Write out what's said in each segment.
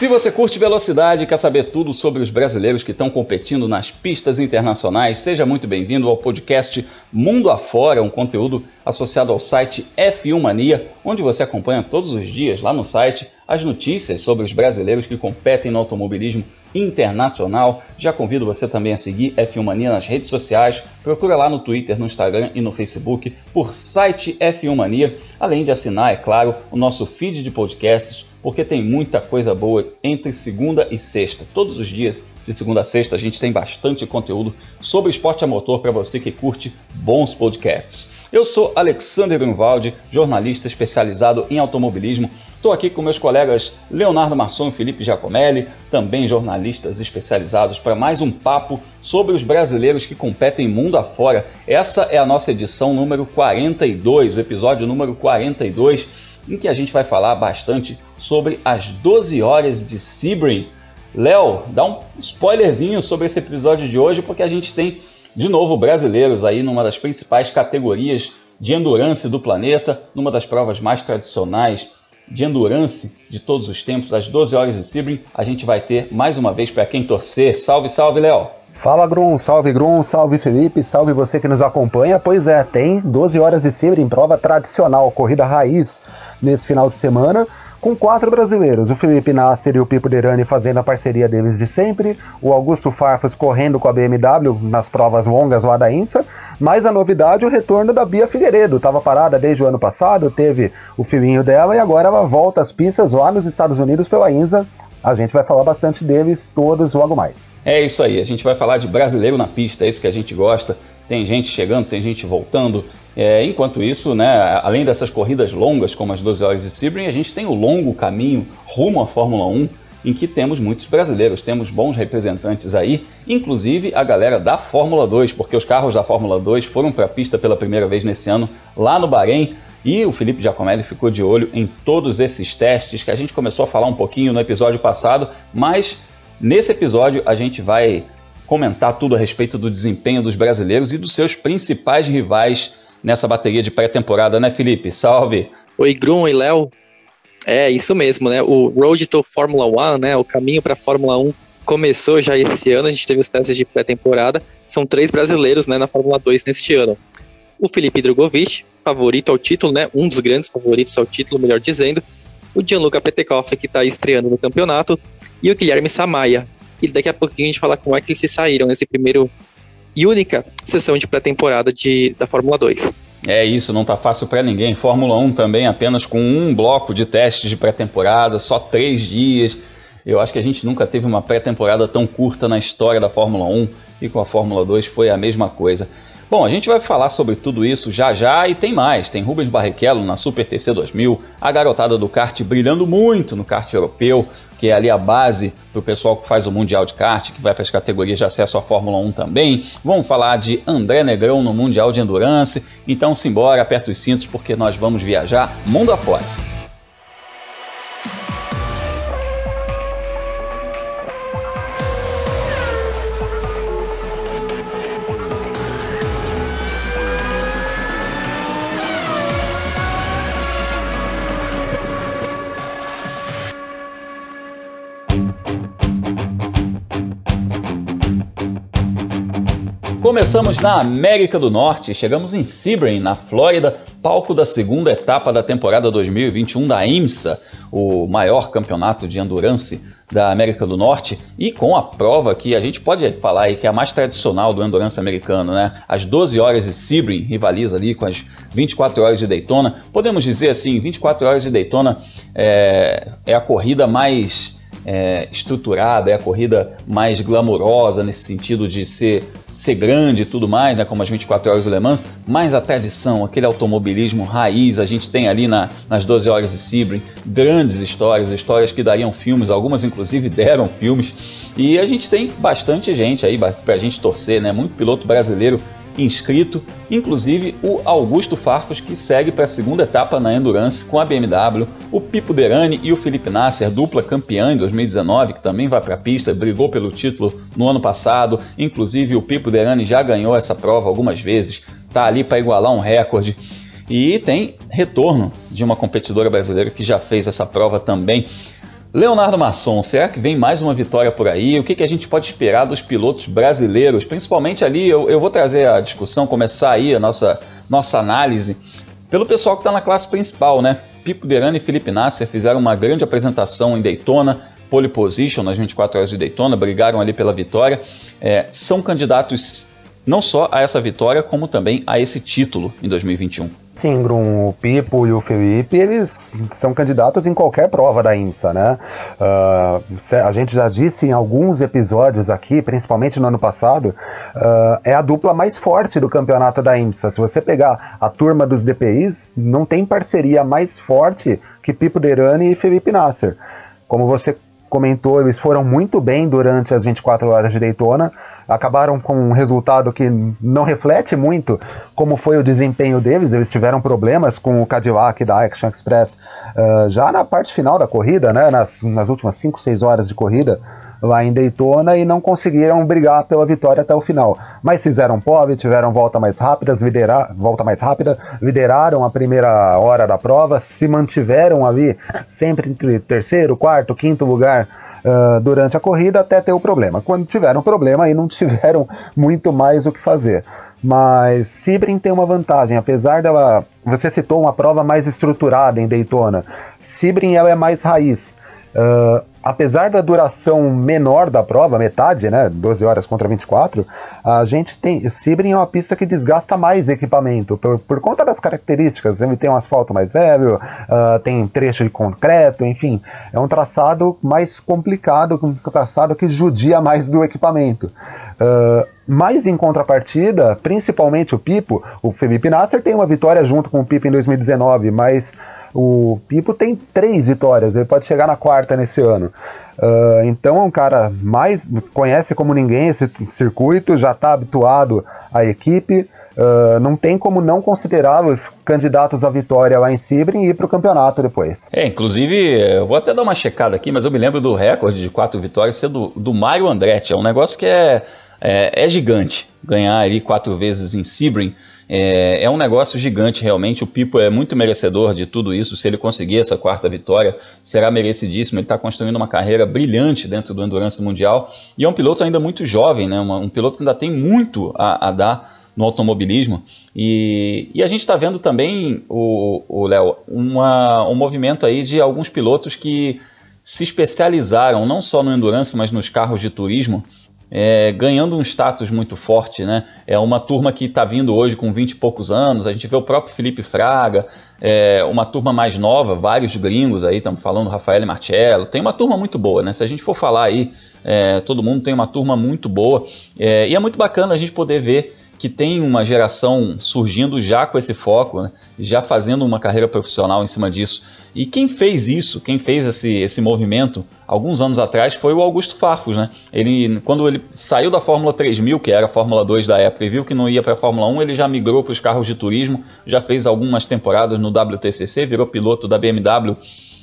Se você curte velocidade e quer saber tudo sobre os brasileiros que estão competindo nas pistas internacionais, seja muito bem-vindo ao podcast Mundo Afora, um conteúdo associado ao site F1 Mania, onde você acompanha todos os dias lá no site as notícias sobre os brasileiros que competem no automobilismo internacional. Já convido você também a seguir F1 Mania nas redes sociais. Procura lá no Twitter, no Instagram e no Facebook por site F1 Mania, além de assinar, é claro, o nosso feed de podcasts porque tem muita coisa boa entre segunda e sexta. Todos os dias, de segunda a sexta, a gente tem bastante conteúdo sobre esporte a motor para você que curte bons podcasts. Eu sou Alexander Grunwald, jornalista especializado em automobilismo. Estou aqui com meus colegas Leonardo Marçom e Felipe Giacomelli, também jornalistas especializados, para mais um papo sobre os brasileiros que competem mundo afora. Essa é a nossa edição número 42, o episódio número 42 em que a gente vai falar bastante sobre as 12 horas de Sebring. Léo, dá um spoilerzinho sobre esse episódio de hoje, porque a gente tem de novo brasileiros aí numa das principais categorias de endurance do planeta, numa das provas mais tradicionais de endurance de todos os tempos, as 12 horas de Sebring. A gente vai ter mais uma vez para quem torcer. Salve, salve, Léo! Fala Grum, salve Grum, salve Felipe, salve você que nos acompanha. Pois é, tem 12 horas de Sebring, prova tradicional, corrida raiz nesse final de semana, com quatro brasileiros: o Felipe Nasser e o Pipo Derani fazendo a parceria deles de sempre, o Augusto Farfus correndo com a BMW nas provas longas lá da INSA, mas a novidade o retorno da Bia Figueiredo. Estava parada desde o ano passado, teve o filhinho dela e agora ela volta às pistas lá nos Estados Unidos pela INSA a gente vai falar bastante deles todos logo mais. É isso aí, a gente vai falar de brasileiro na pista, é isso que a gente gosta. Tem gente chegando, tem gente voltando. É, enquanto isso, né, além dessas corridas longas, como as 12 horas de Sebring, a gente tem o longo caminho rumo à Fórmula 1, em que temos muitos brasileiros, temos bons representantes aí, inclusive a galera da Fórmula 2, porque os carros da Fórmula 2 foram para a pista pela primeira vez nesse ano, lá no Bahrein. E o Felipe Giacomelli ficou de olho em todos esses testes que a gente começou a falar um pouquinho no episódio passado, mas nesse episódio a gente vai comentar tudo a respeito do desempenho dos brasileiros e dos seus principais rivais nessa bateria de pré-temporada, né, Felipe? Salve! Oi, Grum e Léo. É isso mesmo, né? O Road to Fórmula 1, né? O caminho para a Fórmula 1 começou já esse ano. A gente teve os testes de pré-temporada. São três brasileiros, né, na Fórmula 2 neste ano. O Felipe Drogovic, favorito ao título, né? Um dos grandes favoritos ao título, melhor dizendo. O Gianluca Petekoff, que está estreando no campeonato. E o Guilherme Samaia. E daqui a pouquinho a gente fala como é que eles se saíram nesse primeiro e única sessão de pré-temporada da Fórmula 2. É isso, não tá fácil para ninguém. Fórmula 1 também apenas com um bloco de testes de pré-temporada, só três dias. Eu acho que a gente nunca teve uma pré-temporada tão curta na história da Fórmula 1 e com a Fórmula 2 foi a mesma coisa. Bom, a gente vai falar sobre tudo isso já já e tem mais. Tem Rubens Barrichello na Super TC 2000, a garotada do kart brilhando muito no kart europeu, que é ali a base para o pessoal que faz o Mundial de Kart, que vai para as categorias de acesso à Fórmula 1 também. Vamos falar de André Negrão no Mundial de Endurance. Então, simbora, aperta os cintos porque nós vamos viajar mundo afora. Começamos na América do Norte, chegamos em Sebring, na Flórida, palco da segunda etapa da temporada 2021 da IMSA, o maior campeonato de endurance da América do Norte, e com a prova que a gente pode falar aí que é a mais tradicional do endurance americano, né? As 12 horas de Sebring rivaliza ali com as 24 horas de Daytona. Podemos dizer assim, 24 horas de Daytona é, é a corrida mais é, estruturada, é a corrida mais glamourosa nesse sentido de ser ser grande e tudo mais, né, como as 24 horas do Le Mans, mas a tradição, aquele automobilismo raiz, a gente tem ali na, nas 12 horas de Sebring grandes histórias, histórias que dariam filmes, algumas inclusive deram filmes, e a gente tem bastante gente aí pra gente torcer, né, muito piloto brasileiro inscrito, inclusive o Augusto Farfus, que segue para a segunda etapa na Endurance com a BMW, o Pipo Derani e o Felipe Nasser, dupla campeã em 2019, que também vai para a pista, brigou pelo título no ano passado, inclusive o Pipo Derani já ganhou essa prova algumas vezes, tá ali para igualar um recorde. E tem retorno de uma competidora brasileira que já fez essa prova também. Leonardo Masson, será que vem mais uma vitória por aí? O que, que a gente pode esperar dos pilotos brasileiros? Principalmente ali, eu, eu vou trazer a discussão, começar aí a nossa, nossa análise, pelo pessoal que está na classe principal, né? Pipo Derani e Felipe Nasser fizeram uma grande apresentação em Daytona, pole position nas 24 horas de Daytona, brigaram ali pela vitória. É, são candidatos não só a essa vitória, como também a esse título em 2021. Sim, Grum, o Pipo e o Felipe, eles são candidatos em qualquer prova da IMSA, né? Uh, a gente já disse em alguns episódios aqui, principalmente no ano passado, uh, é a dupla mais forte do campeonato da IMSA. Se você pegar a turma dos DPIs, não tem parceria mais forte que Pipo Derani e Felipe Nasser. Como você comentou, eles foram muito bem durante as 24 horas de Daytona, acabaram com um resultado que não reflete muito como foi o desempenho deles. Eles tiveram problemas com o Cadillac da Action Express uh, já na parte final da corrida, né, nas, nas últimas 5, 6 horas de corrida lá em Daytona e não conseguiram brigar pela vitória até o final. Mas fizeram pole, tiveram volta mais rápidas, lidera volta mais rápida, lideraram a primeira hora da prova, se mantiveram ali sempre entre terceiro, quarto, quinto lugar uh, durante a corrida até ter o problema. Quando tiveram problema, aí não tiveram muito mais o que fazer. Mas Sebring tem uma vantagem, apesar dela. Você citou uma prova mais estruturada em Daytona. Sebring ela é mais raiz. Uh, apesar da duração menor da prova, metade, né, 12 horas contra 24, a gente tem, Sebring é uma pista que desgasta mais equipamento, por, por conta das características, ele tem um asfalto mais velho, uh, tem trecho de concreto, enfim, é um traçado mais complicado, um traçado que judia mais do equipamento. Uh, mas em contrapartida, principalmente o Pipo, o Felipe Nasser tem uma vitória junto com o Pipo em 2019, mas o Pipo tem três vitórias, ele pode chegar na quarta nesse ano. Uh, então é um cara mais conhece como ninguém esse circuito, já está habituado à equipe. Uh, não tem como não considerá-los candidatos à vitória lá em Sebring e ir para o campeonato depois. É, inclusive, eu vou até dar uma checada aqui, mas eu me lembro do recorde de quatro vitórias ser do, do Mário Andretti. É um negócio que é, é, é gigante ganhar ali quatro vezes em Sebring. É, é, um negócio gigante, realmente. O Pipo é muito merecedor de tudo isso. Se ele conseguir essa quarta vitória, será merecidíssimo. Ele está construindo uma carreira brilhante dentro do Endurance Mundial e é um piloto ainda muito jovem, né? Um piloto que ainda tem muito a, a dar no automobilismo. E, e a gente está vendo também, o Léo, um movimento aí de alguns pilotos que se especializaram não só no endurance, mas nos carros de turismo é, ganhando um status muito forte, né? É uma turma que está vindo hoje com 20 e poucos anos, a gente vê o próprio Felipe Fraga, é, uma turma mais nova, vários gringos aí, estamos falando Rafael Marcello, tem uma turma muito boa, né? Se a gente for falar aí, é, todo mundo tem uma turma muito boa, é, e é muito bacana a gente poder ver que tem uma geração surgindo já com esse foco, né? já fazendo uma carreira profissional em cima disso. E quem fez isso, quem fez esse, esse movimento alguns anos atrás foi o Augusto Farfus, né? Ele, quando ele saiu da Fórmula 3000, que era a Fórmula 2 da época, e viu que não ia para a Fórmula 1, ele já migrou para os carros de turismo, já fez algumas temporadas no WTCC, virou piloto da BMW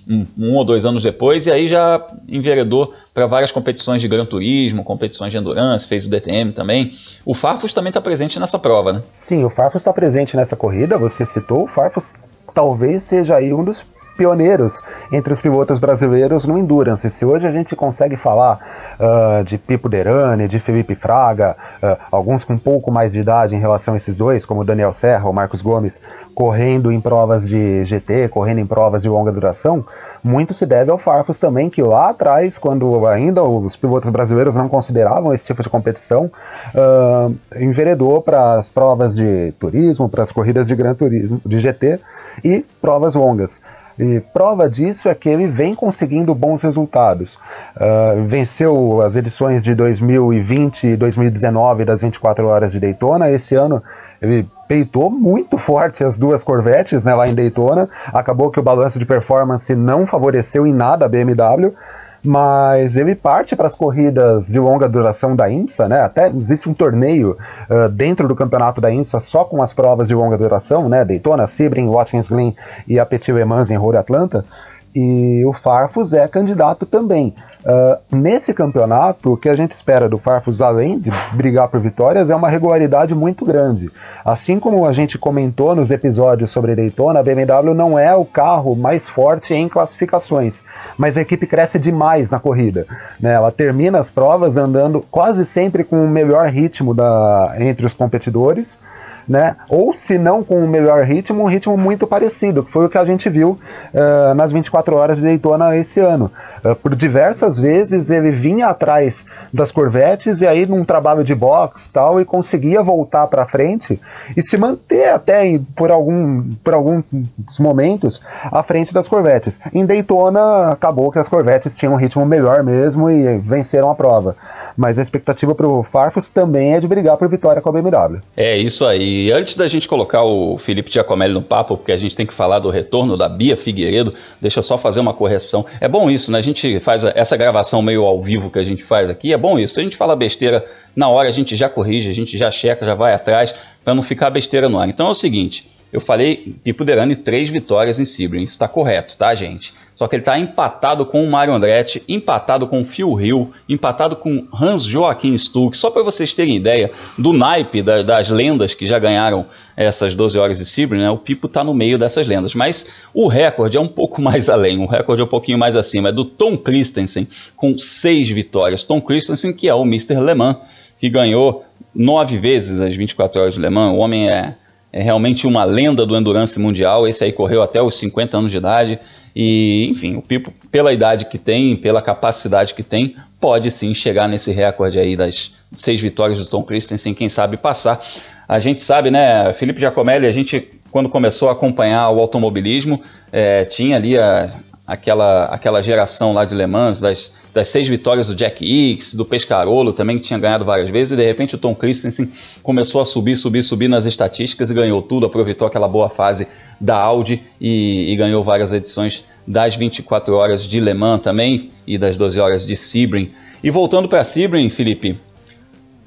um, um, ou dois anos depois, e aí já enveredou para várias competições de Gran Turismo, competições de Endurance, fez o DTM também. O Farfus também está presente nessa prova, né? Sim, o Farfus está presente nessa corrida, você citou, o Farfus talvez seja aí um dos pioneiros entre os pilotos brasileiros no Endurance. Se hoje a gente consegue falar uh, de Pipo Derani, de Felipe Fraga, uh, alguns com um pouco mais de idade em relação a esses dois, como Daniel Serra ou Marcos Gomes, correndo em provas de GT, correndo em provas de longa duração, muito se deve ao Farfus também, que lá atrás, quando ainda os pilotos brasileiros não consideravam esse tipo de competição, uh, enveredou para as provas de turismo, para as corridas de Gran Turismo, de GT e provas longas. E prova disso é que ele vem conseguindo bons resultados. Uh, venceu as edições de 2020 e 2019 das 24 horas de Daytona. Esse ano ele peitou muito forte as duas Corvettes né, lá em Daytona. Acabou que o balanço de performance não favoreceu em nada a BMW mas ele parte para as corridas de longa duração da INSA, né? Até existe um torneio uh, dentro do campeonato da INSA só com as provas de longa duração, né? Daytona, Sebring, Watkins Glen e a Petit Le Mans em Road Atlanta. E o Farfus é candidato também. Uh, nesse campeonato, o que a gente espera do Farfus, além de brigar por vitórias, é uma regularidade muito grande. Assim como a gente comentou nos episódios sobre Daytona, a BMW não é o carro mais forte em classificações, mas a equipe cresce demais na corrida. Né? Ela termina as provas andando quase sempre com o melhor ritmo da, entre os competidores né? Ou se não com o melhor ritmo, um ritmo muito parecido, que foi o que a gente viu uh, nas 24 horas de Daytona esse ano. Uh, por diversas vezes ele vinha atrás das Corvettes e aí num trabalho de box tal e conseguia voltar para frente e se manter até por algum por alguns momentos à frente das Corvettes. Em Daytona acabou que as Corvettes tinham um ritmo melhor mesmo e venceram a prova mas a expectativa para o Farfus também é de brigar por vitória com a BMW. É isso aí. Antes da gente colocar o Felipe Giacomelli no papo, porque a gente tem que falar do retorno da Bia Figueiredo, deixa eu só fazer uma correção. É bom isso, né? A gente faz essa gravação meio ao vivo que a gente faz aqui, é bom isso. A gente fala besteira na hora, a gente já corrige, a gente já checa, já vai atrás, para não ficar besteira no ar. Então é o seguinte. Eu falei Pipo Derani três vitórias em Sebring. Isso está correto, tá, gente? Só que ele está empatado com o Mário Andretti, empatado com o Phil Hill, empatado com Hans Joachim Stuck. Só para vocês terem ideia do naipe da, das lendas que já ganharam essas 12 horas de Sebring, né? O Pipo está no meio dessas lendas. Mas o recorde é um pouco mais além, o recorde é um pouquinho mais acima. É do Tom Christensen, com seis vitórias. Tom Christensen, que é o Mr. Le Mans, que ganhou nove vezes as 24 horas de Le Mans. O homem é é realmente uma lenda do endurance mundial. Esse aí correu até os 50 anos de idade. E, enfim, o Pipo, pela idade que tem, pela capacidade que tem, pode sim chegar nesse recorde aí das seis vitórias do Tom Christensen, quem sabe passar. A gente sabe, né, Felipe Giacomelli, a gente, quando começou a acompanhar o automobilismo, é, tinha ali a, aquela, aquela geração lá de Le Mans, das, das seis vitórias do Jack Hicks, do Pescarolo também, que tinha ganhado várias vezes, e de repente o Tom Christensen começou a subir, subir, subir nas estatísticas e ganhou tudo, aproveitou aquela boa fase da Audi e, e ganhou várias edições das 24 horas de Le Mans também e das 12 horas de Sebring. E voltando para Sebring, Felipe,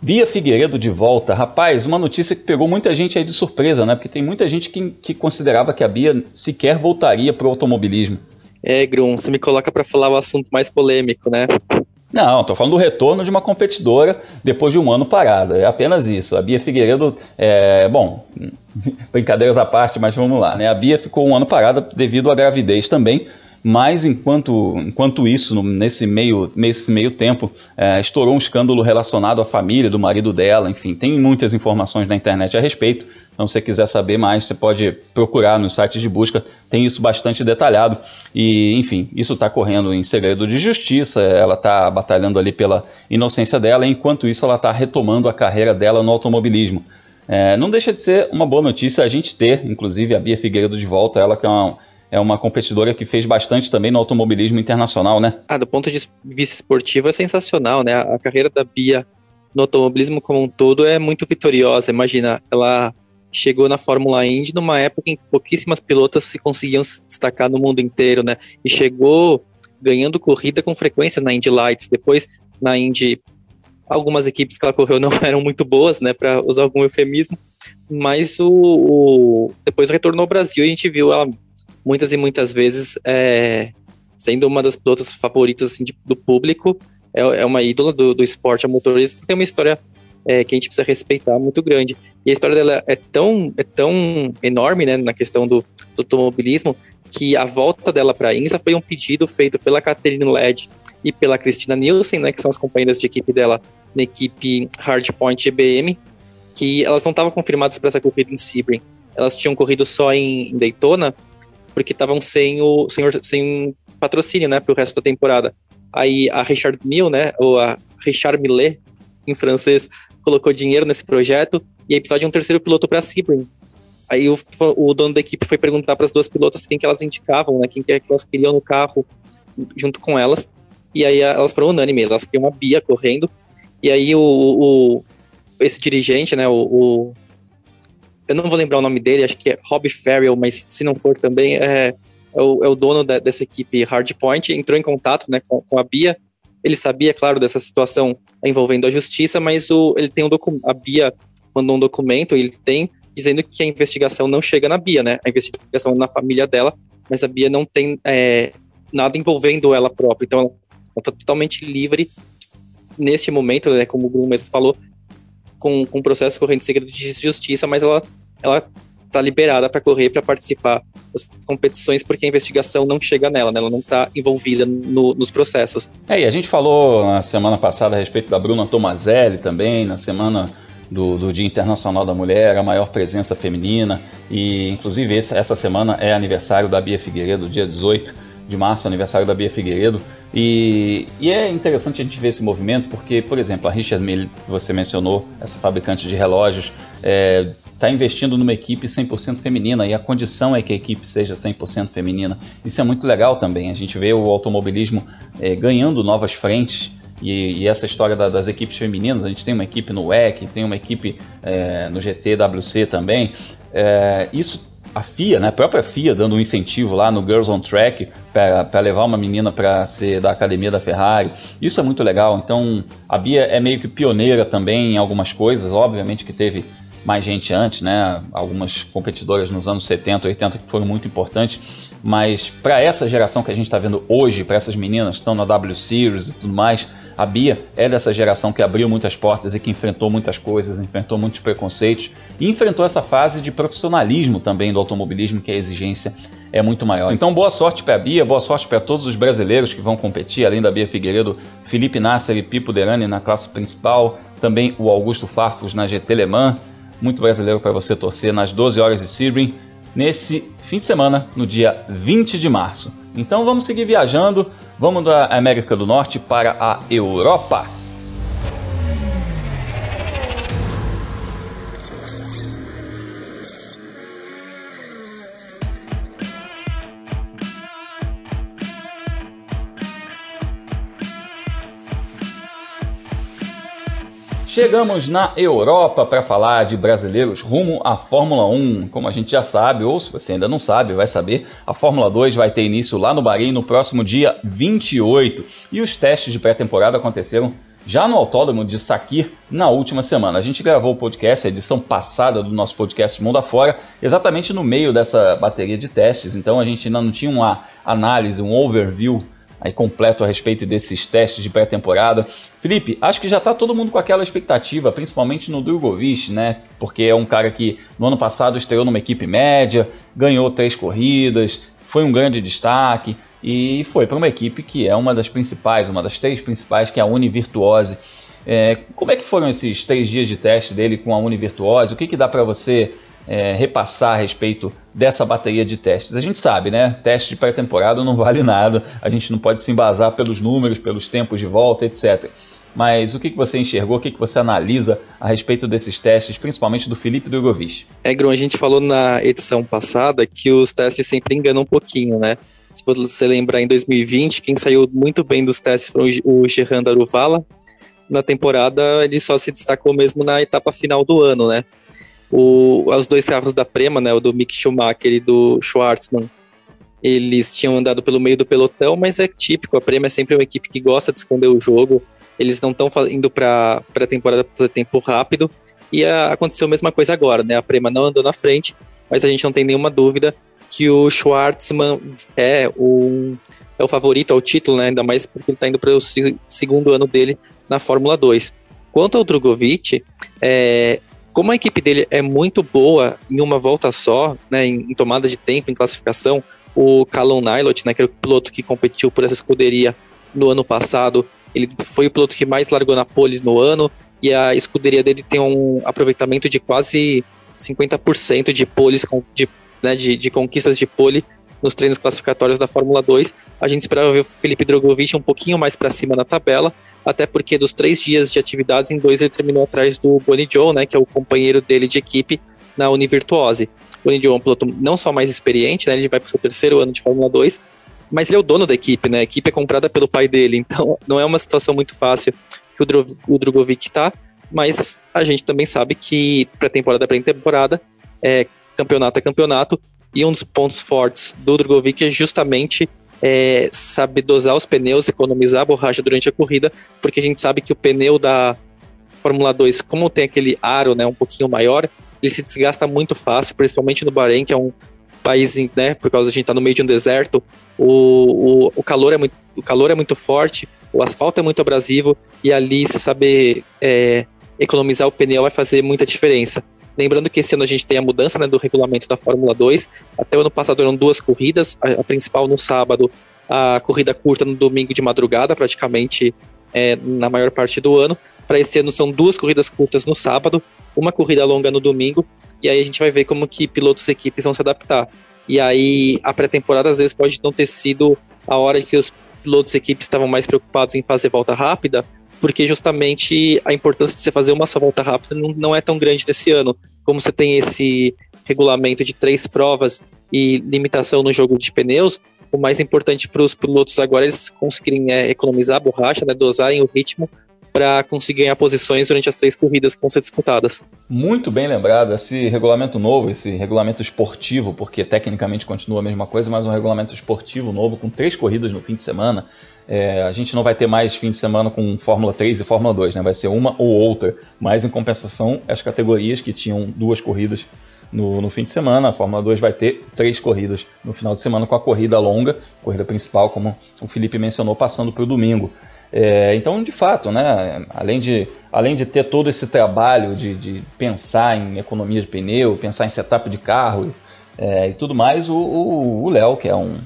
Bia Figueiredo de volta. Rapaz, uma notícia que pegou muita gente aí de surpresa, né? Porque tem muita gente que, que considerava que a Bia sequer voltaria para o automobilismo. É, Grum, você me coloca para falar o assunto mais polêmico, né? Não, estou falando do retorno de uma competidora depois de um ano parada. É apenas isso. A Bia Figueiredo, é, bom, brincadeiras à parte, mas vamos lá. Né? A Bia ficou um ano parada devido à gravidez também, mas enquanto, enquanto isso, nesse, meio, nesse meio tempo, é, estourou um escândalo relacionado à família do marido dela. Enfim, tem muitas informações na internet a respeito. Então, se você quiser saber mais, você pode procurar nos sites de busca, tem isso bastante detalhado. E, enfim, isso está correndo em segredo de justiça, ela está batalhando ali pela inocência dela, enquanto isso, ela está retomando a carreira dela no automobilismo. É, não deixa de ser uma boa notícia a gente ter, inclusive, a Bia Figueiredo de volta, ela que é uma é uma competidora que fez bastante também no automobilismo internacional, né? Ah, do ponto de vista esportivo é sensacional, né? A carreira da Bia no automobilismo como um todo é muito vitoriosa. Imagina, ela chegou na Fórmula Indy numa época em que pouquíssimas pilotas se conseguiam se destacar no mundo inteiro, né? E chegou ganhando corrida com frequência na Indy Lights. Depois, na Indy, algumas equipes que ela correu não eram muito boas, né? Para usar algum eufemismo. Mas o, o, depois retornou ao Brasil e a gente viu ela muitas e muitas vezes é, sendo uma das pilotas favoritas assim, de, do público, é, é, uma ídola do, do esporte a motorista, tem uma história é, que a gente precisa respeitar muito grande. E a história dela é tão, é tão enorme né, na questão do, do automobilismo que a volta dela para a INSA foi um pedido feito pela Catherine Led e pela Cristina Nielsen, né, que são as companheiras de equipe dela na equipe Hardpoint EBM, que elas não estavam confirmadas para essa corrida em Sebring. Elas tinham corrido só em, em Daytona, porque estavam sem o sem, sem patrocínio, né, para o resto da temporada. Aí a Richard Mille, né, ou a Richard Millet, em francês, colocou dinheiro nesse projeto e aí precisava de um terceiro piloto para Sebring. Aí o, o, dono da equipe foi perguntar para as duas pilotas quem que elas indicavam, né, quem que, que elas queriam no carro junto com elas. E aí elas foram unânime, elas queriam uma Bia correndo. E aí o, o esse dirigente, né, o, o eu não vou lembrar o nome dele, acho que é Rob Farrell, mas se não for também, é, é, o, é o, dono da, dessa equipe Hardpoint, entrou em contato né, com, com, a Bia. Ele sabia, claro, dessa situação envolvendo a justiça, mas o, ele tem um a Bia mandou um documento, ele tem, dizendo que a investigação não chega na Bia, né? A investigação na família dela, mas a Bia não tem é, nada envolvendo ela própria. Então, ela está totalmente livre neste momento, né, como o Bruno mesmo falou, com, com processo correndo segredo de justiça, mas ela, ela tá liberada para correr, para participar das competições, porque a investigação não chega nela, né? ela não está envolvida no, nos processos. É, e a gente falou na semana passada a respeito da Bruna Tomazelli também, na semana do, do, Dia Internacional da Mulher, a maior presença feminina, e inclusive essa, essa semana é aniversário da Bia Figueiredo, dia 18 de março, aniversário da Bia Figueiredo, e, e, é interessante a gente ver esse movimento porque, por exemplo, a Richard Mille, você mencionou, essa fabricante de relógios, é, está investindo numa equipe 100% feminina e a condição é que a equipe seja 100% feminina. Isso é muito legal também. A gente vê o automobilismo é, ganhando novas frentes. E, e essa história da, das equipes femininas, a gente tem uma equipe no WEC, tem uma equipe é, no GTWC também. É, isso a FIA, né, a própria FIA dando um incentivo lá no Girls on Track para levar uma menina para ser da academia da Ferrari. Isso é muito legal. Então a Bia é meio que pioneira também em algumas coisas. Obviamente que teve mais gente antes, né? Algumas competidoras nos anos 70, 80 que foram muito importantes, mas para essa geração que a gente está vendo hoje, para essas meninas que estão na W Series e tudo mais, a Bia é dessa geração que abriu muitas portas e que enfrentou muitas coisas, enfrentou muitos preconceitos e enfrentou essa fase de profissionalismo também do automobilismo, que a exigência é muito maior. Então, boa sorte para a Bia, boa sorte para todos os brasileiros que vão competir, além da Bia Figueiredo, Felipe Nasser e Pipo Derani na classe principal, também o Augusto Farfus na GT Le Mans muito brasileiro para você torcer nas 12 horas de Sebring nesse fim de semana, no dia 20 de março. Então vamos seguir viajando, vamos da América do Norte para a Europa. Chegamos na Europa para falar de brasileiros rumo à Fórmula 1. Como a gente já sabe, ou se você ainda não sabe, vai saber, a Fórmula 2 vai ter início lá no Bahrein no próximo dia 28. E os testes de pré-temporada aconteceram já no autódromo de Sakir na última semana. A gente gravou o podcast, a edição passada do nosso podcast Mundo Afora, exatamente no meio dessa bateria de testes, então a gente ainda não tinha uma análise, um overview aí completo a respeito desses testes de pré-temporada. Felipe, acho que já está todo mundo com aquela expectativa, principalmente no Drogovic, né? Porque é um cara que no ano passado estreou numa equipe média, ganhou três corridas, foi um grande destaque e foi para uma equipe que é uma das principais, uma das três principais, que é a Univirtuose. É, como é que foram esses três dias de teste dele com a Univirtuose? O que, que dá para você é, repassar a respeito dessa bateria de testes. A gente sabe, né? Teste de pré-temporada não vale nada, a gente não pode se embasar pelos números, pelos tempos de volta, etc. Mas o que, que você enxergou, o que, que você analisa a respeito desses testes, principalmente do Felipe Drogovic? É, Grum, a gente falou na edição passada que os testes sempre enganam um pouquinho, né? Se você lembrar, em 2020, quem saiu muito bem dos testes foi o Gerard Aruvala. Na temporada, ele só se destacou mesmo na etapa final do ano, né? O, os dois carros da Prema, né, o do Mick Schumacher e do Schwartzman, eles tinham andado pelo meio do pelotão, mas é típico, a Prema é sempre uma equipe que gosta de esconder o jogo, eles não estão indo para a temporada para tempo rápido, e a, aconteceu a mesma coisa agora, né, a Prema não andou na frente, mas a gente não tem nenhuma dúvida que o Schwartzman é o, é o favorito ao título, né, ainda mais porque ele está indo para o segundo ano dele na Fórmula 2. Quanto ao Drogovic, é, como a equipe dele é muito boa em uma volta só, né, em, tomada de tempo, em classificação, o Calum Nylot, né, que era o piloto que competiu por essa escuderia no ano passado, ele foi o piloto que mais largou na pole no ano, e a escuderia dele tem um aproveitamento de quase 50% de poles, de, né, de, de conquistas de pole nos treinos classificatórios da Fórmula 2. A gente esperava ver o Felipe Drogovic um pouquinho mais para cima na tabela, até porque dos três dias de atividades, em dois ele terminou atrás do Bonnie Joe, né, que é o companheiro dele de equipe na Univirtuose. O Bonnie Joe é um piloto não só mais experiente, né, ele vai para o seu terceiro ano de Fórmula 2, mas ele é o dono da equipe, né, a equipe é comprada pelo pai dele, então não é uma situação muito fácil que o, Dro o Drogovic está, mas a gente também sabe que pré-temporada é pré-temporada, é campeonato é campeonato, e um dos pontos fortes do Drogovic é justamente é, saber dosar os pneus, economizar a borracha durante a corrida, porque a gente sabe que o pneu da Fórmula 2, como tem aquele aro né, um pouquinho maior, ele se desgasta muito fácil, principalmente no Bahrein, que é um, país, né, por causa de a gente estar tá no meio de um deserto, o, o, o, calor é muito, o calor é muito forte, o asfalto é muito abrasivo, e ali você saber é, economizar o pneu vai fazer muita diferença. Lembrando que esse ano a gente tem a mudança né, do regulamento da Fórmula 2. Até o ano passado eram duas corridas, a, a principal no sábado, a corrida curta no domingo de madrugada, praticamente é, na maior parte do ano. Para esse ano são duas corridas curtas no sábado, uma corrida longa no domingo, e aí a gente vai ver como que pilotos e equipes vão se adaptar. E aí a pré-temporada às vezes pode não ter sido a hora que os pilotos e equipes estavam mais preocupados em fazer volta rápida, porque justamente a importância de você fazer uma só volta rápida não, não é tão grande nesse ano. Como você tem esse regulamento de três provas e limitação no jogo de pneus, o mais importante para os pilotos agora é eles conseguirem é, economizar a borracha, né, dosarem o ritmo para conseguir ganhar posições durante as três corridas que vão ser disputadas. Muito bem lembrado, esse regulamento novo, esse regulamento esportivo, porque tecnicamente continua a mesma coisa, mas um regulamento esportivo novo com três corridas no fim de semana, é, a gente não vai ter mais fim de semana com Fórmula 3 e Fórmula 2, né? Vai ser uma ou outra. Mas em compensação, as categorias que tinham duas corridas no, no, fim de semana, a Fórmula 2 vai ter três corridas no final de semana com a corrida longa, corrida principal, como o Felipe mencionou, passando para o domingo. É, então, de fato, né, além, de, além de ter todo esse trabalho de, de pensar em economia de pneu, pensar em setup de carro é, e tudo mais, o Léo, que é um,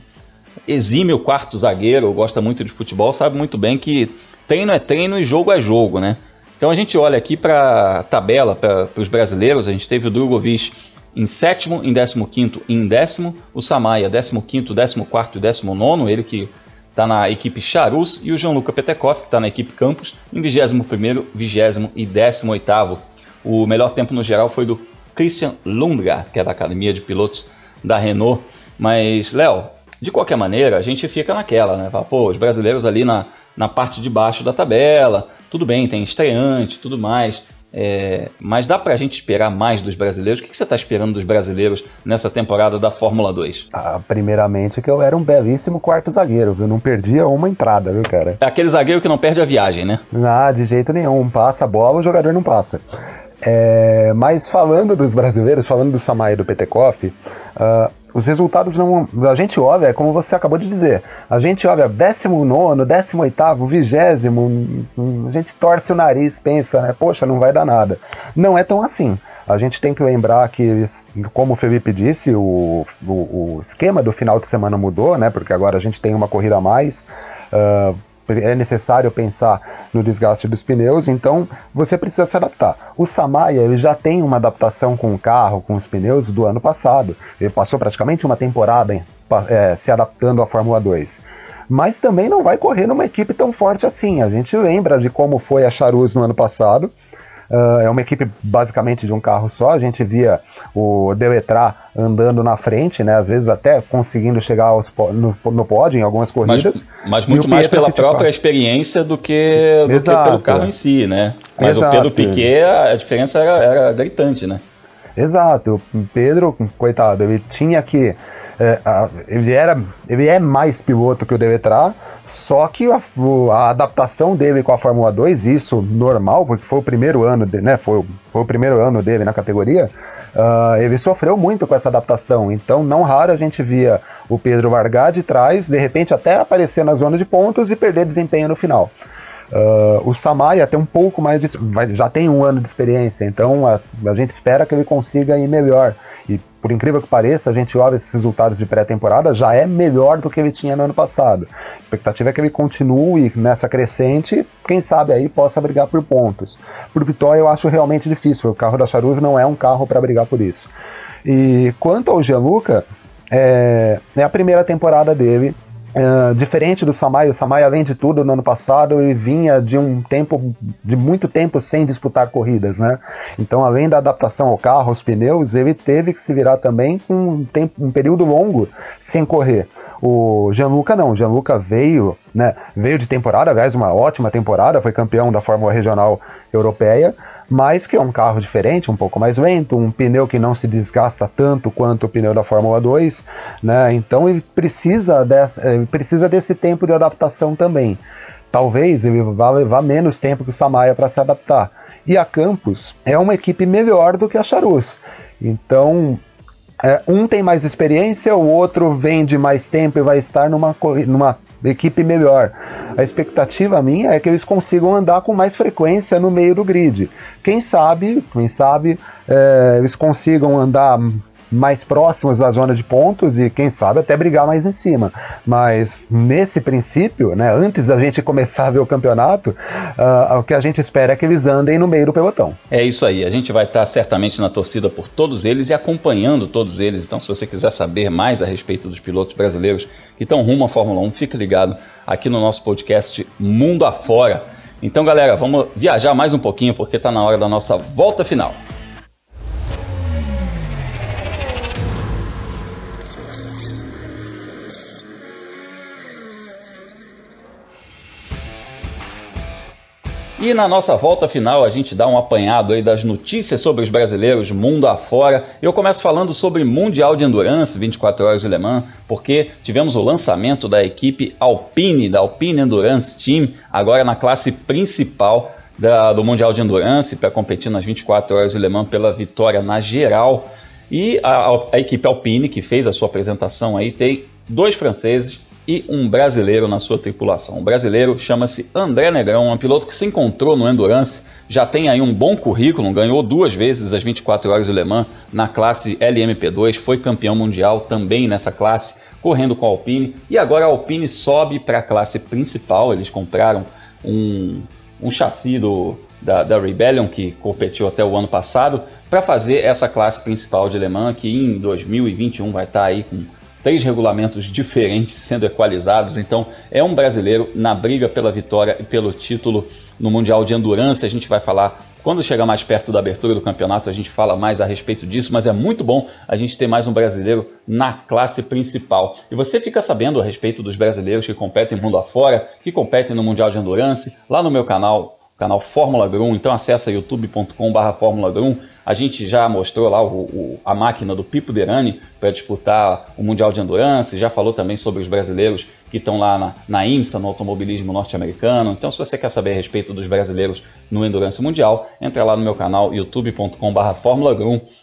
exímio quarto zagueiro, gosta muito de futebol, sabe muito bem que treino é treino e jogo é jogo, né? Então a gente olha aqui para a tabela, para os brasileiros, a gente teve o Drogovic em sétimo, em décimo quinto e em décimo, o Samaia décimo quinto, décimo quarto e décimo nono, ele que está na equipe Charus, e o João-Luca Petekoff, que está na equipe Campos, em vigésimo primeiro, vigésimo e décimo oitavo. O melhor tempo no geral foi do Christian Lundgaard, que é da Academia de Pilotos da Renault. Mas, Léo, de qualquer maneira, a gente fica naquela, né? Fala, pô, os brasileiros ali na, na parte de baixo da tabela, tudo bem, tem estreante, tudo mais. É, mas dá pra gente esperar mais dos brasileiros? O que, que você está esperando dos brasileiros nessa temporada da Fórmula 2? Ah, primeiramente que eu era um belíssimo quarto zagueiro, viu? Não perdia uma entrada, viu, cara? É aquele zagueiro que não perde a viagem, né? Ah, de jeito nenhum. Passa a bola, o jogador não passa. É, mas falando dos brasileiros, falando do Samay e do Petekoff, uh, os resultados não. A gente olha, é como você acabou de dizer. A gente olha 19, 18, 20. A gente torce o nariz, pensa, né? Poxa, não vai dar nada. Não é tão assim. A gente tem que lembrar que, como o Felipe disse, o, o, o esquema do final de semana mudou, né? Porque agora a gente tem uma corrida a mais. Uh, é necessário pensar no desgaste dos pneus, então você precisa se adaptar. O Samaya ele já tem uma adaptação com o carro, com os pneus do ano passado. Ele passou praticamente uma temporada é, se adaptando à Fórmula 2. Mas também não vai correr numa equipe tão forte assim. A gente lembra de como foi a Charus no ano passado. Uh, é uma equipe basicamente de um carro só. A gente via o Deletra andando na frente, né? Às vezes até conseguindo chegar aos, no, no pódio em algumas corridas. Mas, mas muito mais pela própria experiência do que, do que pelo carro em si, né? Mas Exato. o Pedro Piquet, a diferença era, era gritante, né? Exato. O Pedro, coitado, ele tinha que é, a, ele, era, ele é mais piloto que o Deletrar, só que a, a, adaptação dele com a Fórmula 2, isso normal, porque foi o primeiro ano dele, né? Foi, foi o primeiro ano dele na categoria. Uh, ele sofreu muito com essa adaptação, então não raro a gente via o Pedro largar de trás, de repente até aparecer na zona de pontos e perder desempenho no final. Uh, o Samaya tem um pouco mais de. já tem um ano de experiência, então a, a gente espera que ele consiga ir melhor. E por incrível que pareça, a gente olha esses resultados de pré-temporada, já é melhor do que ele tinha no ano passado. A expectativa é que ele continue nessa crescente, quem sabe aí possa brigar por pontos. Por Vitória eu acho realmente difícil, o carro da Charuve não é um carro para brigar por isso. E quanto ao Gianluca, é, é a primeira temporada dele, Uh, diferente do Samai, o Samai, além de tudo, no ano passado, ele vinha de um tempo, de muito tempo sem disputar corridas, né? Então, além da adaptação ao carro, aos pneus, ele teve que se virar também com um, tempo, um período longo sem correr. O Gianluca não, o Gianluca veio, né? Veio de temporada, aliás, uma ótima temporada, foi campeão da Fórmula Regional Europeia, mas que é um carro diferente, um pouco mais lento, um pneu que não se desgasta tanto quanto o pneu da Fórmula 2, né? Então ele precisa, dessa, ele precisa desse tempo de adaptação também. Talvez ele vá levar menos tempo que o Samaya para se adaptar. E a Campos é uma equipe melhor do que a Charus. Então, é, um tem mais experiência, o outro vem de mais tempo e vai estar numa, numa equipe melhor. A expectativa minha é que eles consigam andar com mais frequência no meio do grid. Quem sabe, quem sabe, é, eles consigam andar mais próximos da zona de pontos e quem sabe até brigar mais em cima. Mas nesse princípio, né, antes da gente começar a ver o campeonato, uh, o que a gente espera é que eles andem no meio do pelotão. É isso aí. A gente vai estar certamente na torcida por todos eles e acompanhando todos eles. Então, se você quiser saber mais a respeito dos pilotos brasileiros que estão rumo à Fórmula 1, fique ligado aqui no nosso podcast Mundo Afora. Então, galera, vamos viajar mais um pouquinho porque está na hora da nossa volta final. E na nossa volta final a gente dá um apanhado aí das notícias sobre os brasileiros mundo afora. Eu começo falando sobre Mundial de Endurance 24 horas de Le Mans, porque tivemos o lançamento da equipe Alpine, da Alpine Endurance Team, agora na classe principal da, do Mundial de Endurance, para competir nas 24 horas de Le Mans pela vitória na geral. E a, a equipe Alpine, que fez a sua apresentação aí, tem dois franceses e um brasileiro na sua tripulação. O brasileiro chama-se André Negrão, um piloto que se encontrou no Endurance, já tem aí um bom currículo, ganhou duas vezes as 24 horas de Le Mans na classe LMP2, foi campeão mundial também nessa classe, correndo com a Alpine, e agora a Alpine sobe para a classe principal, eles compraram um, um chassi do, da, da Rebellion, que competiu até o ano passado, para fazer essa classe principal de Le Mans, que em 2021 vai estar tá aí com três regulamentos diferentes sendo equalizados. Então, é um brasileiro na briga pela vitória e pelo título no Mundial de Endurance. A gente vai falar quando chegar mais perto da abertura do campeonato, a gente fala mais a respeito disso, mas é muito bom a gente ter mais um brasileiro na classe principal. E você fica sabendo a respeito dos brasileiros que competem mundo afora, que competem no Mundial de Endurance, lá no meu canal, canal Fórmula Grum. Então acessa youtube.com/fórmula Grum a gente já mostrou lá o, o, a máquina do Pipo Derani para disputar o Mundial de Endurance, já falou também sobre os brasileiros que estão lá na, na IMSA, no automobilismo norte-americano. Então, se você quer saber a respeito dos brasileiros no Endurance Mundial, entra lá no meu canal youtube.com.br Fórmula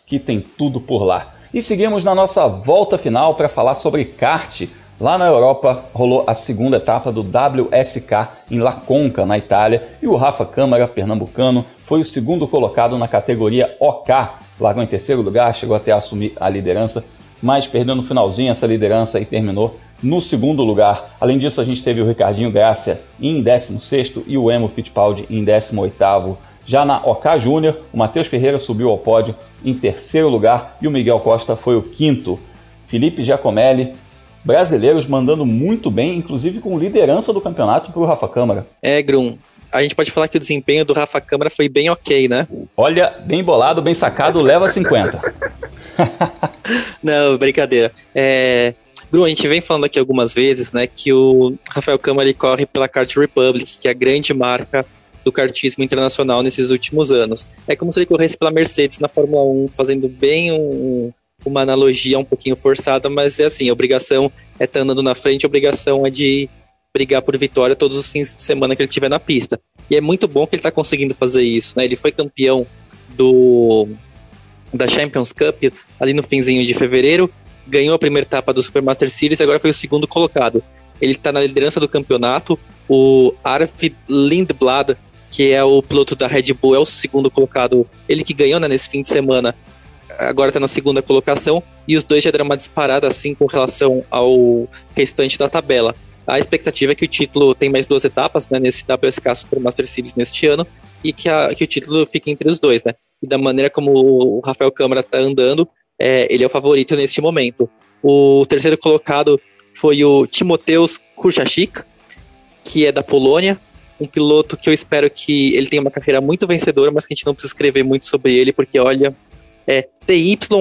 que tem tudo por lá. E seguimos na nossa volta final para falar sobre kart. Lá na Europa rolou a segunda etapa do WSK em La Conca, na Itália, e o Rafa Câmara, pernambucano, foi o segundo colocado na categoria OK. Largou em terceiro lugar, chegou até a assumir a liderança, mas perdeu no finalzinho essa liderança e terminou no segundo lugar. Além disso, a gente teve o Ricardinho Gracia em 16º e o Emo Fittipaldi em 18º. Já na OK Júnior, o Matheus Ferreira subiu ao pódio em terceiro lugar e o Miguel Costa foi o quinto. Felipe Giacomelli brasileiros mandando muito bem, inclusive com liderança do campeonato para o Rafa Câmara. É, Grum, a gente pode falar que o desempenho do Rafa Câmara foi bem ok, né? Olha, bem bolado, bem sacado, leva 50. Não, brincadeira. É, Gru, a gente vem falando aqui algumas vezes, né, que o Rafael Câmara ele corre pela Kart Republic, que é a grande marca do kartismo internacional nesses últimos anos. É como se ele corresse pela Mercedes na Fórmula 1, fazendo bem um, uma analogia um pouquinho forçada, mas é assim, a obrigação é estar tá andando na frente, a obrigação é de brigar por vitória todos os fins de semana que ele tiver na pista. E é muito bom que ele está conseguindo fazer isso, né? Ele foi campeão do da Champions Cup ali no finzinho de fevereiro, ganhou a primeira etapa do Supermaster Series agora foi o segundo colocado. Ele está na liderança do campeonato. O Arvid Lindblad, que é o piloto da Red Bull, é o segundo colocado. Ele que ganhou né, nesse fim de semana, agora está na segunda colocação. E os dois já deram uma disparada assim com relação ao restante da tabela. A expectativa é que o título tem mais duas etapas, né, nesse WSK Super Master Series neste ano, e que, a, que o título fique entre os dois, né? E da maneira como o Rafael Câmara está andando, é, ele é o favorito neste momento. O terceiro colocado foi o Timoteus Kurchachik, que é da Polônia, um piloto que eu espero que ele tenha uma carreira muito vencedora, mas que a gente não precisa escrever muito sobre ele, porque olha, é T-Y-M-O-T-E-U-S-Z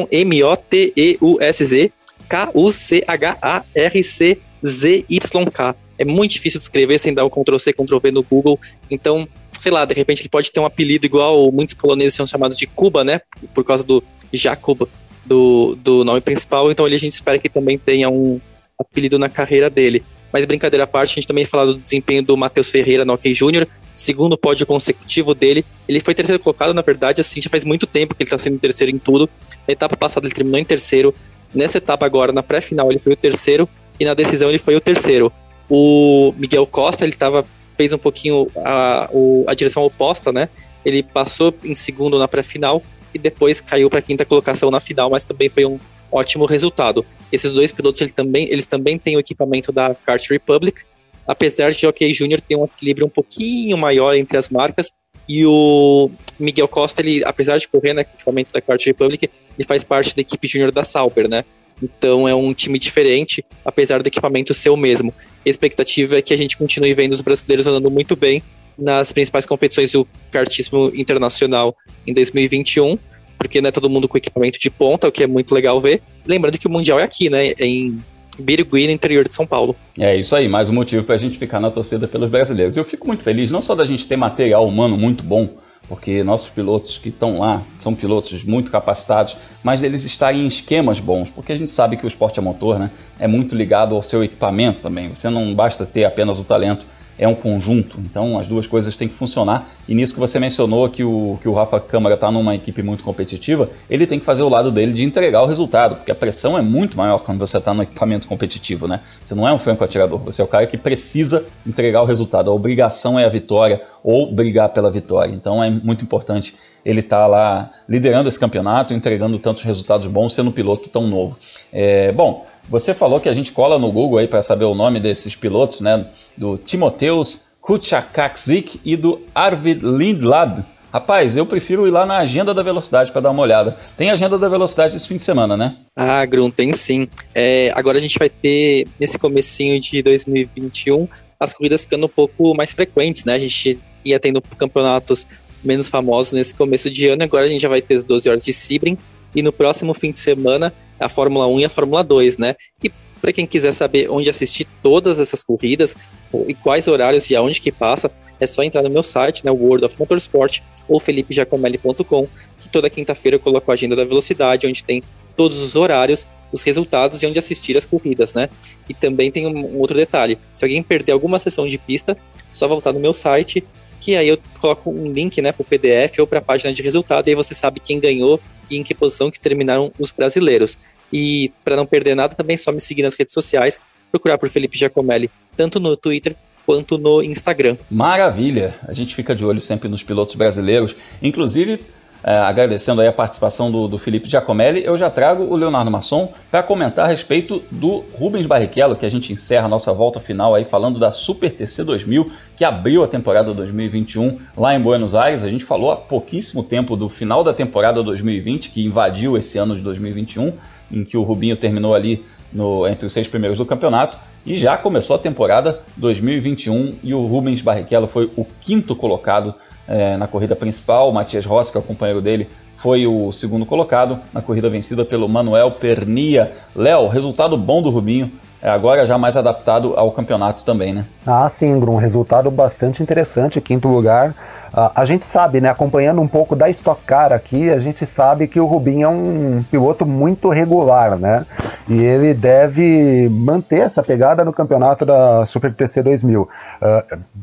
K-U-C-H-A-R-C ZYK. É muito difícil de escrever sem dar o Ctrl C, Ctrl V no Google. Então, sei lá, de repente ele pode ter um apelido igual muitos poloneses são chamados de Cuba, né? Por causa do Jakub, do, do nome principal. Então, ele, a gente espera que também tenha um apelido na carreira dele. Mas brincadeira à parte, a gente também fala do desempenho do Matheus Ferreira no OK Júnior, segundo pódio consecutivo dele. Ele foi terceiro colocado, na verdade, assim, já faz muito tempo que ele está sendo terceiro em tudo. Na etapa passada ele terminou em terceiro, Nessa etapa agora, na pré-final, ele foi o terceiro e na decisão ele foi o terceiro. O Miguel Costa, ele tava, fez um pouquinho a, a direção oposta, né? Ele passou em segundo na pré-final e depois caiu para quinta colocação na final, mas também foi um ótimo resultado. Esses dois pilotos ele também, eles também têm o equipamento da Kart Republic, apesar de Jockey Júnior ter um equilíbrio um pouquinho maior entre as marcas, e o Miguel Costa, ele, apesar de correr no né, equipamento da Kart Republic, ele faz parte da equipe júnior da Sauber, né? Então é um time diferente, apesar do equipamento ser o mesmo. A expectativa é que a gente continue vendo os brasileiros andando muito bem nas principais competições do kartismo internacional em 2021, porque não é todo mundo com equipamento de ponta, o que é muito legal ver. Lembrando que o Mundial é aqui, né? É em Birigui, no interior de São Paulo. É isso aí, mais um motivo para a gente ficar na torcida pelos brasileiros. Eu fico muito feliz, não só da gente ter material humano muito bom, porque nossos pilotos que estão lá são pilotos muito capacitados, mas deles estarem em esquemas bons, porque a gente sabe que o esporte a motor né, é muito ligado ao seu equipamento também. Você não basta ter apenas o talento, é um conjunto, então as duas coisas têm que funcionar. E nisso que você mencionou que o, que o Rafa Câmara está numa equipe muito competitiva, ele tem que fazer o lado dele de entregar o resultado, porque a pressão é muito maior quando você está no equipamento competitivo, né? Você não é um franco atirador, você é o cara que precisa entregar o resultado. A obrigação é a vitória ou brigar pela vitória. Então é muito importante ele estar tá lá liderando esse campeonato, entregando tantos resultados bons, sendo um piloto tão novo. É, bom, você falou que a gente cola no Google aí para saber o nome desses pilotos, né? Do Timoteus Kuchakakzik e do Arvid Lindlab. Rapaz, eu prefiro ir lá na agenda da velocidade para dar uma olhada. Tem agenda da velocidade esse fim de semana, né? Ah, Grum, tem sim. É, agora a gente vai ter, nesse comecinho de 2021, as corridas ficando um pouco mais frequentes, né? A gente ia tendo campeonatos menos famosos nesse começo de ano, agora a gente já vai ter as 12 horas de Sebring, e no próximo fim de semana a Fórmula 1 e a Fórmula 2, né? E para quem quiser saber onde assistir todas essas corridas e quais horários e aonde que passa, é só entrar no meu site, né, World of Motorsport ou felipejacomelli.com, que toda quinta-feira eu coloco a agenda da velocidade, onde tem todos os horários, os resultados e onde assistir as corridas, né? E também tem um, outro detalhe, se alguém perder alguma sessão de pista, só voltar no meu site, que aí eu coloco um link, né, para o PDF ou para a página de resultado, e aí você sabe quem ganhou e em que posição que terminaram os brasileiros. E para não perder nada, também só me seguir nas redes sociais, procurar por Felipe Giacomelli, tanto no Twitter quanto no Instagram. Maravilha! A gente fica de olho sempre nos pilotos brasileiros, inclusive é, agradecendo aí a participação do, do Felipe Giacomelli, eu já trago o Leonardo Masson para comentar a respeito do Rubens Barrichello, que a gente encerra a nossa volta final aí falando da Super TC 2000, que abriu a temporada 2021 lá em Buenos Aires. A gente falou há pouquíssimo tempo do final da temporada 2020, que invadiu esse ano de 2021, em que o Rubinho terminou ali no, entre os seis primeiros do campeonato. E já começou a temporada 2021 e o Rubens Barrichello foi o quinto colocado é, na corrida principal. O Matias Rossi, que é o companheiro dele, foi o segundo colocado na corrida vencida pelo Manuel Pernia. Léo, resultado bom do Rubinho, agora já mais adaptado ao campeonato também, né? Ah, sim, Grum, resultado bastante interessante, quinto lugar. Uh, a gente sabe, né, acompanhando um pouco da Stock Car aqui, a gente sabe que o Rubinho é um piloto muito regular, né? E ele deve manter essa pegada no campeonato da Super TC 2000. Uh,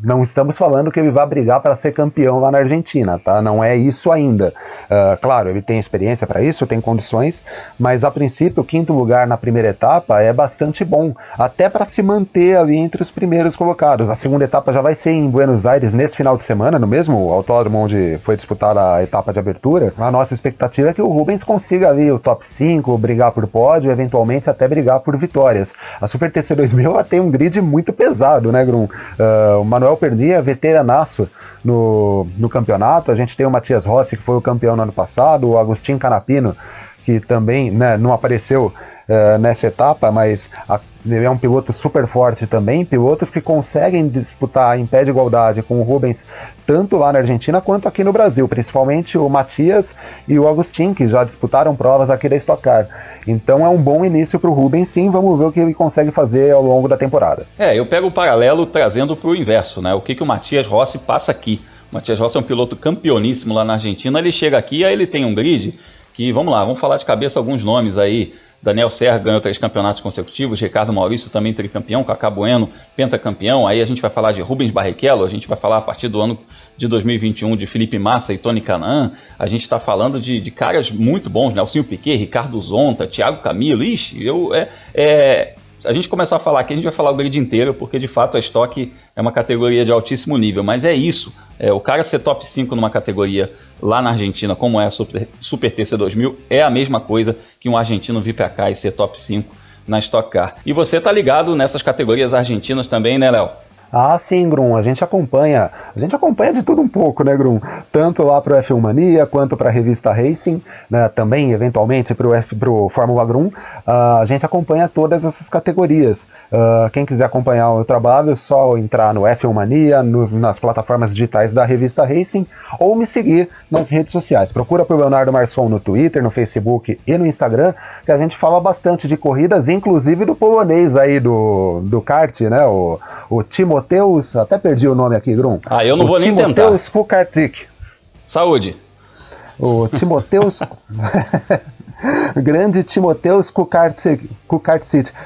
não estamos falando que ele vai brigar para ser campeão lá na Argentina, tá? Não é isso ainda. Uh, claro, ele tem experiência para isso, tem condições, mas a princípio, o quinto lugar na primeira etapa é bastante bom, até para se manter ali entre os primeiros colocados. A segunda etapa já vai ser em Buenos Aires nesse final de semana, no mesmo no autódromo onde foi disputada a etapa de abertura, a nossa expectativa é que o Rubens consiga ali o top 5, brigar por pódio, eventualmente até brigar por vitórias. A Super TC 2000 ela tem um grid muito pesado, né, Grum? Uh, o Manuel Pernia, veteranaço no, no campeonato, a gente tem o Matias Rossi, que foi o campeão no ano passado, o Agostinho Canapino, que também né, não apareceu uh, nessa etapa, mas a, ele é um piloto super forte também. Pilotos que conseguem disputar em pé de igualdade com o Rubens, tanto lá na Argentina quanto aqui no Brasil, principalmente o Matias e o Agostinho, que já disputaram provas aqui da Stock Car. Então é um bom início para o Rubens, sim. Vamos ver o que ele consegue fazer ao longo da temporada. É, eu pego o paralelo trazendo para o inverso, né? O que, que o Matias Rossi passa aqui. O Matias Rossi é um piloto campeoníssimo lá na Argentina. Ele chega aqui, aí ele tem um grid que, vamos lá, vamos falar de cabeça alguns nomes aí. Daniel Serra ganhou três campeonatos consecutivos, Ricardo Maurício também tricampeão, Cacá Bueno pentacampeão. Aí a gente vai falar de Rubens Barrichello, a gente vai falar a partir do ano de 2021 de Felipe Massa e Tony Canaan. A gente está falando de, de, caras muito bons, Nelson Piquet, Ricardo Zonta, Thiago Camilo. Ixi, eu, é, é, se a gente começar a falar aqui, a gente vai falar o grid inteiro, porque de fato a estoque é uma categoria de altíssimo nível. Mas é isso. É, o cara ser top 5 numa categoria lá na Argentina, como é a Super, Super TC2000, é a mesma coisa que um argentino vir para cá e ser top 5 na Stock Car. E você tá ligado nessas categorias argentinas também, né, Léo? Ah, sim, Grum, a gente acompanha, a gente acompanha de tudo um pouco, né, Grum? Tanto lá para o F1 Mania quanto para a revista Racing, né, também eventualmente para o F, pro Fórmula Grum, uh, a gente acompanha todas essas categorias. Uh, quem quiser acompanhar o trabalho, é só entrar no F1 Mania, nos, nas plataformas digitais da revista Racing ou me seguir nas redes sociais. Procura por Leonardo Marçom no Twitter, no Facebook e no Instagram, que a gente fala bastante de corridas, inclusive do polonês aí do, do kart, né? O, o Timoteus, até perdi o nome aqui, Grum. Ah, eu não o vou Timoteus nem tentar. Timoteus Kukarczyk. Saúde. O Timoteus... Grande Timoteus Kukarczyk.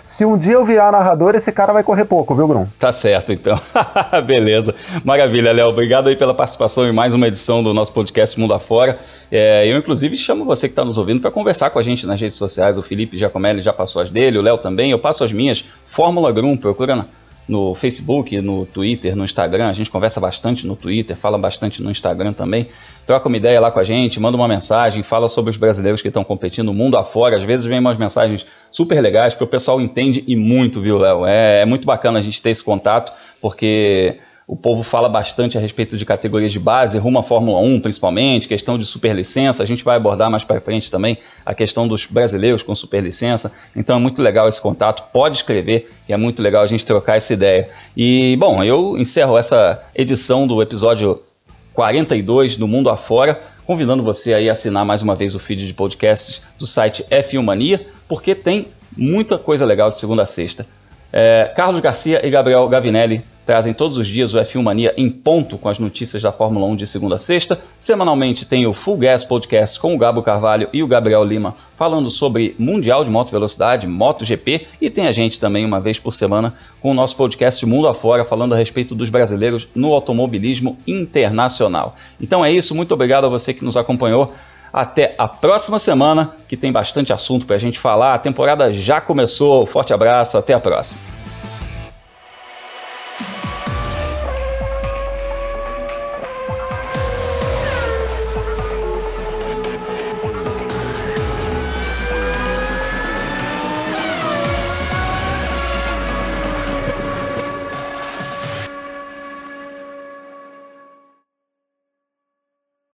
Se um dia eu virar narrador, esse cara vai correr pouco, viu, Grum? Tá certo, então. Beleza. Maravilha, Léo. Obrigado aí pela participação em mais uma edição do nosso podcast Mundo Afora. É, eu, inclusive, chamo você que está nos ouvindo para conversar com a gente nas redes sociais. O Felipe Giacomelli já passou as dele, o Léo também. Eu passo as minhas. Fórmula Grum, procura na no Facebook, no Twitter, no Instagram. A gente conversa bastante no Twitter, fala bastante no Instagram também. Troca uma ideia lá com a gente, manda uma mensagem, fala sobre os brasileiros que estão competindo no mundo afora. Às vezes vem umas mensagens super legais, porque o pessoal entende e muito, viu, Léo? É, é muito bacana a gente ter esse contato, porque o povo fala bastante a respeito de categorias de base, rumo à Fórmula 1 principalmente, questão de superlicença. A gente vai abordar mais para frente também a questão dos brasileiros com superlicença. Então é muito legal esse contato. Pode escrever, que é muito legal a gente trocar essa ideia. E, bom, eu encerro essa edição do episódio 42 do Mundo Afora, convidando você aí a assinar mais uma vez o feed de podcasts do site F1 Mania, porque tem muita coisa legal de segunda a sexta. É, Carlos Garcia e Gabriel Gavinelli trazem todos os dias o F1 Mania em ponto com as notícias da Fórmula 1 de segunda a sexta. Semanalmente tem o Full Gas Podcast com o Gabo Carvalho e o Gabriel Lima falando sobre Mundial de Moto Velocidade, MotoGP e tem a gente também uma vez por semana com o nosso podcast Mundo Afora falando a respeito dos brasileiros no automobilismo internacional. Então é isso, muito obrigado a você que nos acompanhou. Até a próxima semana, que tem bastante assunto para a gente falar. A temporada já começou. Forte abraço, até a próxima.